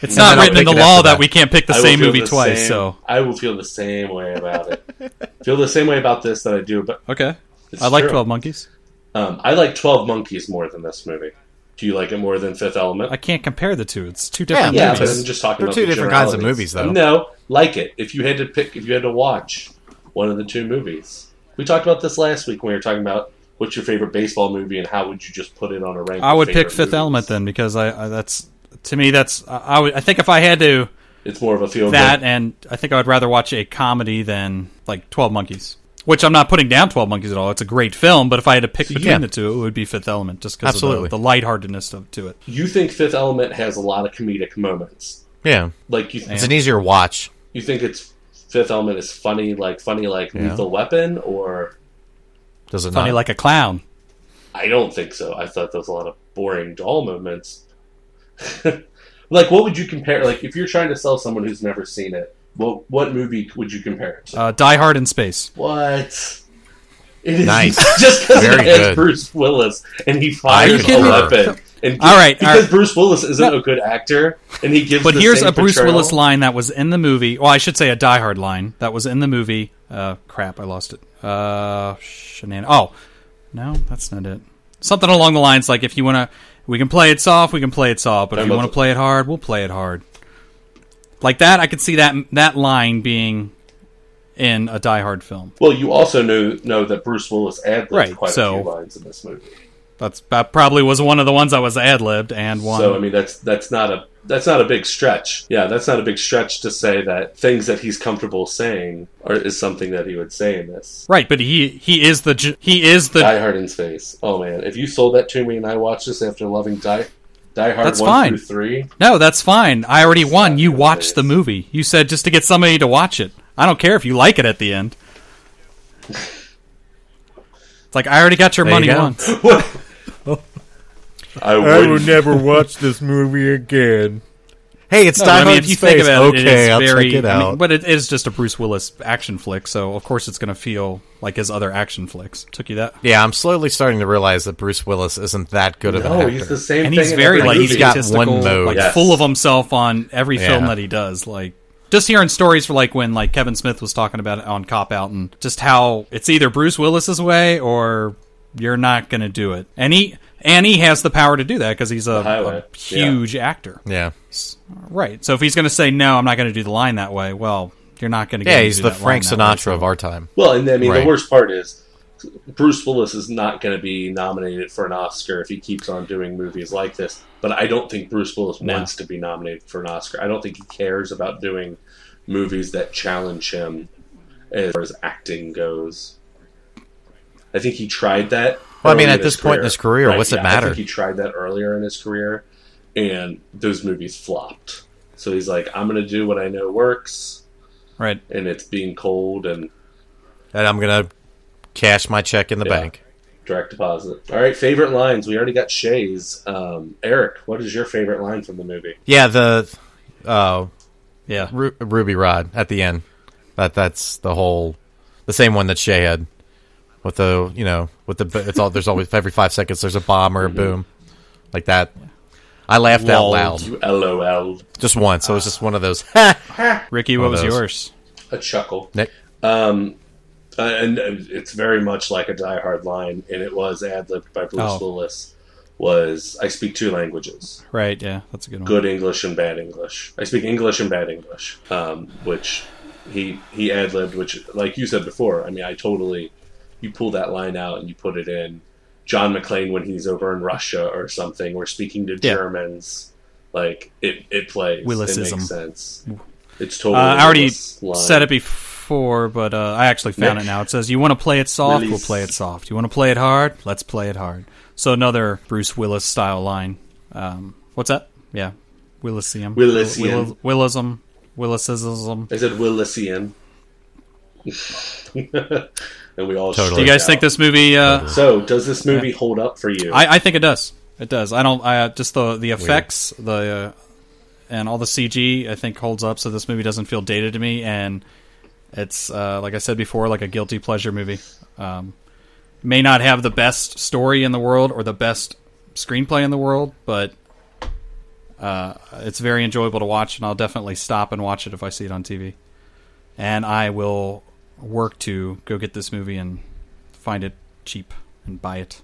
It's And not written in the law that that. we can't pick the I same movie the twice, same- so. I will feel the same way about it. feel the same way about this that I do. But Okay. I like true. 12 Monkeys. um, I like Twelve Monkeys more than this movie. Do you like it more than Fifth Element? I can't compare the two. It's two different yeah, movies. but I'm just talking They're about two the different kinds of movies, though. No, like it. If you had to pick, if you had to watch one of the two movies, we talked about this last week when we were talking about what's your favorite baseball movie and how would you just put it on a rank. I would pick Fifth movies. Element then because I, I that's to me that's I, I would I think if I had to It's more of a feel that good. and I think I would rather watch a comedy than like Twelve Monkeys. Which I'm not putting down Twelve Monkeys at all. It's a great film, but if I had to pick between Yeah. the two, it would be Fifth Element just because of Absolutely. the, the lightheartedness of, to it. You think Fifth Element has a lot of comedic moments? Yeah. Like you, It's an easier watch. you think it's Fifth Element is funny, like funny, like Yeah. Lethal Weapon, or Does it Funny not? like a clown. I don't think so. I thought there was a lot of boring doll moments. like, what would you compare? Like, if you're trying to sell someone who's never seen it, what what movie would you compare it to? Uh, Die Hard in Space. what? It is Nice. just because it has good. Bruce Willis and he I fires a weapon. And All right, because all right. Bruce Willis isn't No. a good actor, and he gives. But here's a Bruce portrayal- Willis line that was in the movie. Well, I should say a Die Hard line that was in the movie. Uh, crap, I lost it. Uh, shenan. Oh, no, that's not it. Something along the lines like if you want to, we can play it soft, we can play it soft. But if I'm you want to play it hard, we'll play it hard. Like that, I could see that that line being in a Die Hard film. Well, you also know know that Bruce Willis ad Right, quite so- a few lines in this movie. That's that probably was one of the ones I was ad libbed and one. So I mean, that's that's not a that's not a big stretch. Yeah, that's not a big stretch to say that things that he's comfortable saying are, is something that he would say in this. Right, but he he is the j- he is the Die Hard in space. Oh man, if you sold that to me and I watched this after loving Die Die Hard That's one fine. through three, No, that's fine. I already won. You watched the movie. You said just to get somebody to watch it. I don't care if you like it at the end. It's like I already got your There money you go. once. I would never watch this movie again. Hey, it's No, Die I mean, Hard if in you space. think about it, it okay, is I'll very, check it I mean, out. but it is just a Bruce Willis action flick, so of course it's going to feel like his other action flicks. Took you that? yeah, I'm slowly starting to realize that Bruce Willis isn't that good of an No, actor. he's the same and thing. he's very like. He's got egotistical, one mode. like Yes. full of himself on every film Yeah. that he does. Like just hearing stories for like when like Kevin Smith was talking about it on Cop Out and just how it's either Bruce Willis's way or you're not going to do it. And he and he has the power to do that because he's a, a huge actor. yeah, Right. So if he's going to say no, I'm not going to do the line that way. Well, you're not going to. yeah, get he's the Frank Sinatra of our time. Well, and I mean, Right. the worst part is Bruce Willis is not going to be nominated for an Oscar if he keeps on doing movies like this. But I don't think Bruce Willis No. wants to be nominated for an Oscar. I don't think he cares about doing movies that challenge him as far as acting goes. I think he tried that. Well, I mean, at this point in his career, what's it I matter? think he tried that earlier in his career, and those movies flopped. So he's like, "I'm going to do what I know works." Right. and it's being cold and And I'm gonna cash my check in the Yeah. bank. direct deposit. All right, favorite lines. We already got Shay's. Um, Eric, what is your favorite line from the movie? Yeah, the uh, Yeah. Ru- Ruby Rhod at the end. That that's the whole the same one that Shay had with the you know with the it's all there's always every five seconds there's a bomb or a boom like that. I laughed out loud LOL. just once. So it was just one of those. Ricky, what was those. yours? A chuckle. Nick, Um, uh, and, and it's very much like a Die Hard line, and it was ad libbed by Bruce Oh. Willis. Was I speak two languages, Right. Yeah, that's a good one. good English and bad English. I speak English and bad English, um, which he he ad libbed. Which, like you said before, I mean, I totally. You pull that line out and you put it in. John McClane when he's over in Russia or something, or speaking to Yeah. Germans, like it it plays. It Willisism. makes sense. It's Uh, totally. I already said it before, but uh, I actually found Nick. it now. It says, "You want to play it soft? Release. We'll play it soft. You want to play it hard? Let's play it hard." So another Bruce Willis style line. Um, what's that? Yeah, Willisium. Willisium. Will- Willism. Willisism. I said Willisian. and we all Totally. Do you guys out. think this movie? Uh, So, does this movie hold up for you? I, I think it does. It does. I don't. I uh, just the the effects, the uh, and all the CG. I think holds up. So this movie doesn't feel dated to me, and it's uh, like I said before, like a guilty pleasure movie. Um, may not have the best story in the world or the best screenplay in the world, but uh, it's very enjoyable to watch, and I'll definitely stop and watch it if I see it on TV. And I will work to go get this movie and find it cheap and buy it.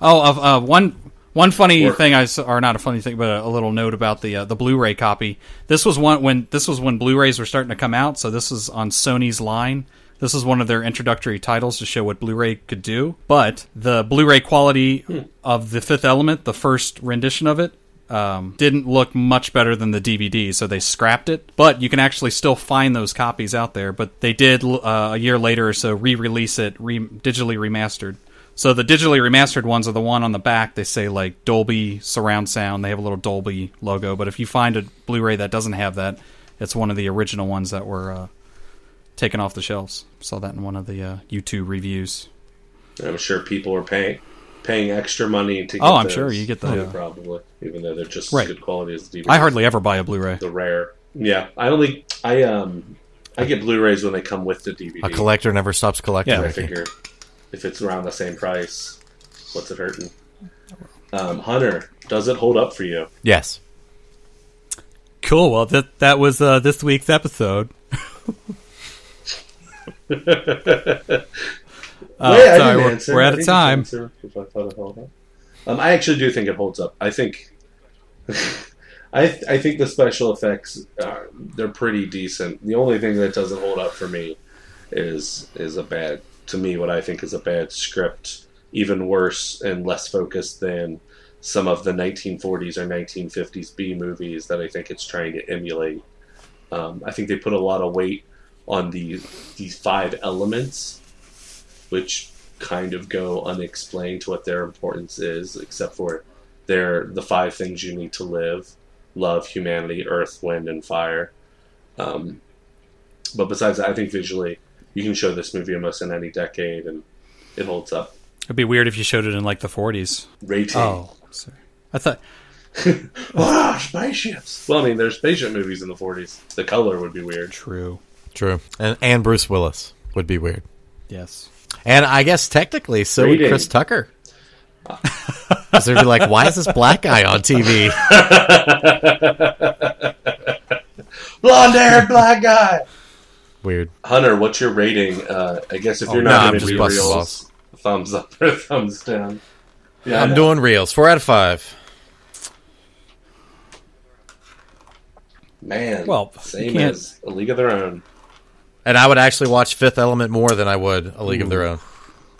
Oh, of uh, one one funny Work. thing I or not a funny thing, but a, a little note about the uh, the Blu-ray copy. This was one when this was when Blu-rays were starting to come out, so this was on Sony's line. This is one of their introductory titles to show what Blu-ray could do. But the Blu-ray quality of the Fifth Element, the first rendition of it, um, didn't look much better than the DVD, so they scrapped it. But you can actually still find those copies out there. But they did uh, a year later or so re-release it, re- digitally remastered. So the digitally remastered ones are the one on the back. They say like Dolby surround sound. They have a little Dolby logo. But if you find a Blu-ray that doesn't have that, it's one of the original ones that were uh, taken off the shelves. Saw that in one of the uh, YouTube reviews. I'm sure people are paying paying extra money to. get Oh, I'm those. sure you get the- probably, even though they're just Right. as good quality as the DVD. I hardly ever buy a Blu-ray. the rare. Yeah, I only I um I get Blu-rays when they come with the DVD. a collector never stops collecting. Yeah. I figure if it's around the same price, what's it hurting? Um, Hunter, does it hold up for you? Yes. Cool. Well, that that was uh, this week's episode. Uh, Wait, sorry, we're, we're out of time. I thought it held up. Um, I actually do think it holds up. I think, I th- I think the special effects uh, they're pretty decent. The only thing that doesn't hold up for me is is a bad to me what I think is a bad script, even worse and less focused than some of the 1940s or 1950s B movies that I think it's trying to emulate. Um, I think they put a lot of weight on the these five elements, which kind of go unexplained to what their importance is, except for they're the five things you need to live: love, humanity, earth, wind, and fire. Um, but besides that, I think visually you can show this movie almost in any decade, and it holds up. It'd be weird if you showed it in like the 40s. Rating. Oh, sorry. I thought. ah, spaceships. Well, I mean, there's spaceship movies in the 40s. The color would be weird. True. True. And and Bruce Willis would be weird. Yes. And I guess technically, so would Chris Tucker. Because they'd be like, why is this black guy on TV? Blonde haired black guy. Weird. Hunter, what's your rating? Uh, I guess if Oh, you're no, not I'm going to just do reels, thumbs up or thumbs down. Yeah, I I'm doing reels. Four out of five. Man, Well, same as A League of Their Own. And I would actually watch Fifth Element more than I would A League of Their Own.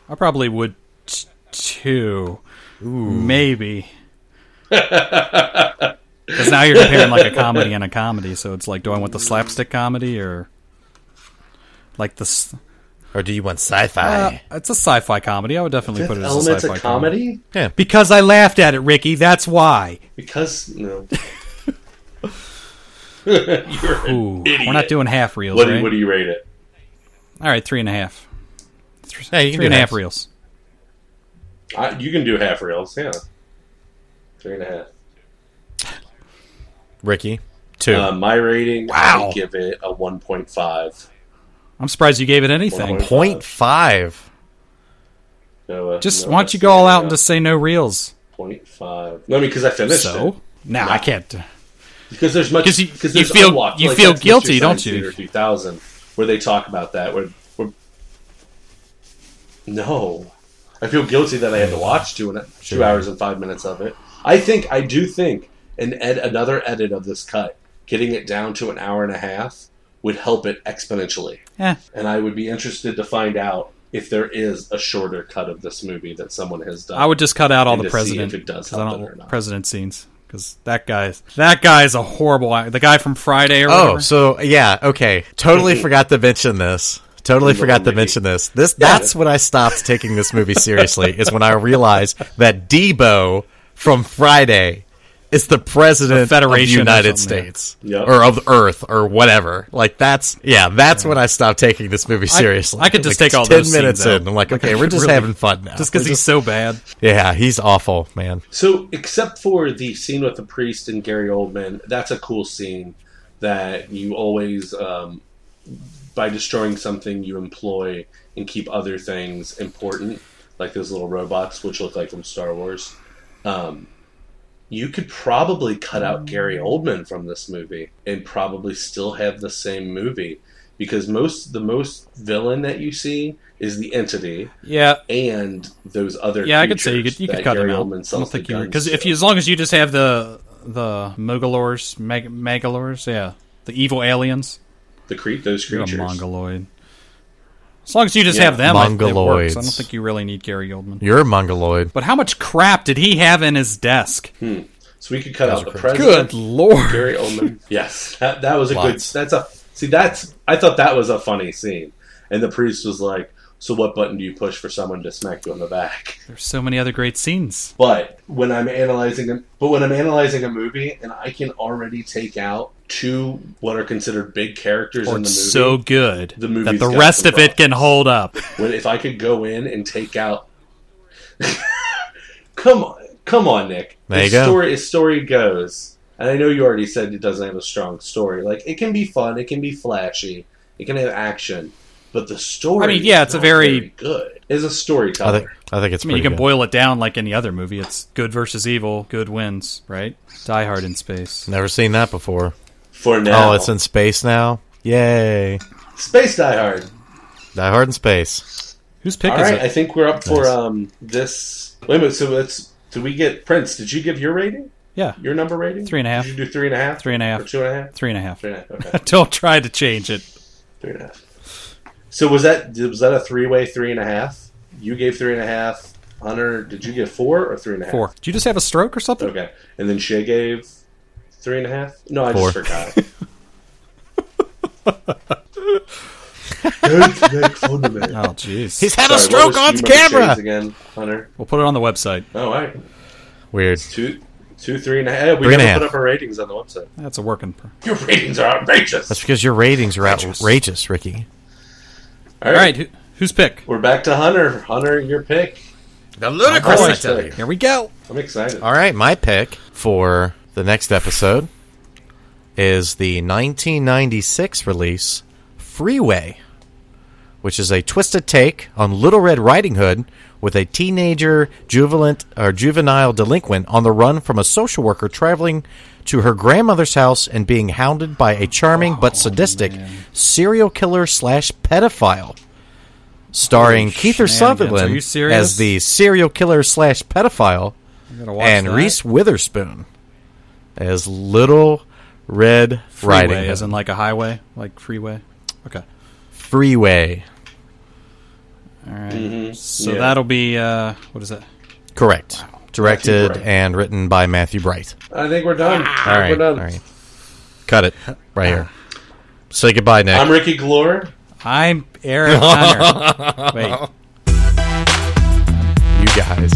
I probably would t- too. Maybe. Because now you're comparing like a comedy and a comedy, so it's like, do I want the slapstick comedy or like the? s- Or do you want sci-fi? Uh, it's a sci-fi comedy. I would definitely Fifth put it as a a sci-fi comedy? Yeah. Because I laughed at it, Ricky. That's why. Because no. You're an Ooh, idiot. we're not doing half reels, What do, right? what do you rate it? All right, three and a half. Th- Yeah, you can three do and a half reels. I, you can do half reels, yeah. Three and a half. Ricky, two. Uh, my rating, Wow. I give it a 1.5. I'm surprised you gave it anything. One Point five. No, uh, Just no, why don't you go all out and just say no reels? 0.5. No, I mean, because I finished So it. no, I can't. Because there's much. you- because you feel- unlocked, you like feel guilty, don't you? Theater 2000, where they talk about that. Where, where no, I feel guilty that I had to watch two and a- two hours and five minutes of it. I think I do think an ed, another edit of this cut, getting it down to an hour and a half, would help it exponentially. Eh. And I would be interested to find out if there is a shorter cut of this movie that someone has done. I would just cut out all the president. if it does 'cause I don't, it or not. president scenes because that guy's that guy's a horrible. The guy from Friday or Oh, whatever. so yeah, okay. Totally forgot to mention this. Totally forgot to mention this. This that's when I stopped taking this movie seriously. is when I realized that Deebo from Friday is the president The Federation of the United something. States Yep. or of Earth or whatever. Like that's yeah, that's when I stopped taking this movie seriously. I could just Like, take all ten those minutes scenes out. in. I'm like, Like, okay, we're just really- having fun now. just because We're he's so bad. yeah, he's awful, man. So, except for the scene with the priest and Gary Oldman, that's a cool scene that you always, um, by destroying something, you employ and keep other things important, like those little robots, which look like from Star Wars. Um, you could probably cut out mm. Gary Oldman from this movie and probably still have the same movie because most the most villain that you see is the entity Yeah, and those other yeah, I could say you could you could cut Gary him out. Oldman I don't think you guns because if you as long as you just have the the Mogalors, Meg, Megalors, yeah, the evil aliens. the creep those You're a mongoloid. As long as you just Yeah. have them, I- it works. I don't think you really need Gary Oldman. You're a mongoloid. But how much crap did he have in his desk? Hmm. So we could cut Those out the crazy. president. Good lord! Gary Oldman. yes, that, that was a Lots. good. That's a see. That's I thought that was a funny scene, and the priest was like, "So what button do you push for someone to smack you on the back?" There's so many other great scenes. But when I'm analyzing a, but when I'm analyzing a movie, and I can already take out two what are considered big characters Or in the movie, so good the that the rest of it can hold up. when if I could go in and take out. come on, come on, Nick. There you As go. Story, as story goes, and I know you already said it doesn't have a strong story. Like it can be fun, it can be flashy, it can have action, but the story. I mean, yeah, it's a not very- good. As a storyteller, think I think it's I mean, you can good. boil it down like any other movie. It's good versus evil. Good wins, right? Die Hard in space. Never seen that before. For now, Oh, it's in space now. Yay! Space Die Hard. Die Hard in space. Who's pick All is right, I think we're up for Nice. um this. Wait a minute. So let's. Did we get Prince? Did you give your rating? Yeah, Your number rating? Three and a half. Did you do three and a half? Three and a half. Or two and a half? three and a half. Three and a half. Okay. Don't try to change it. Three and a half. So was that was that a three way three and a half? You gave three and a half. Hunter, did you get four or three and a half? Four. Did you just have a stroke or something? Okay, and then Shay gave three and a half. No, I Four. just forgot. Don't make fun of me. Oh, jeez. He's had a stroke on you camera. Again, Hunter. We'll put it on the website. Oh, all right. Weird. Two, two, three and a half. We Three and a never put up our ratings on the website. That's a working. Per- Your ratings are outrageous. That's because your ratings are outrageous, Ricky. All All right, who, whose pick? We're back to Hunter. Hunter, your pick. The ludicrous, I I tell tell you. Here we go. I'm excited. All right, my pick for the next episode is the 1996 release Freeway, which is a twisted take on Little Red Riding Hood with a teenager juvenile or juvenile delinquent on the run from a social worker traveling to her grandmother's house and being hounded by a charming but oh, sadistic serial killer slash pedophile. Starring shenanigans. Are Sutherland as the serial killer slash pedophile, I gotta watch and that. Reese Witherspoon as Little Red Riding Freeway, Hood. as in like a highway, like freeway. Okay. Freeway. All right. Mhm. So Yeah. that'll be uh, what is that? Correct. Directed Bright. and written by Matthew Bright. I think we're done. I think All right. we're done. All right. Cut it right here. Say goodbye, Nick. I'm Ricky Glore. I'm Eric Hunter. Wait. you guys.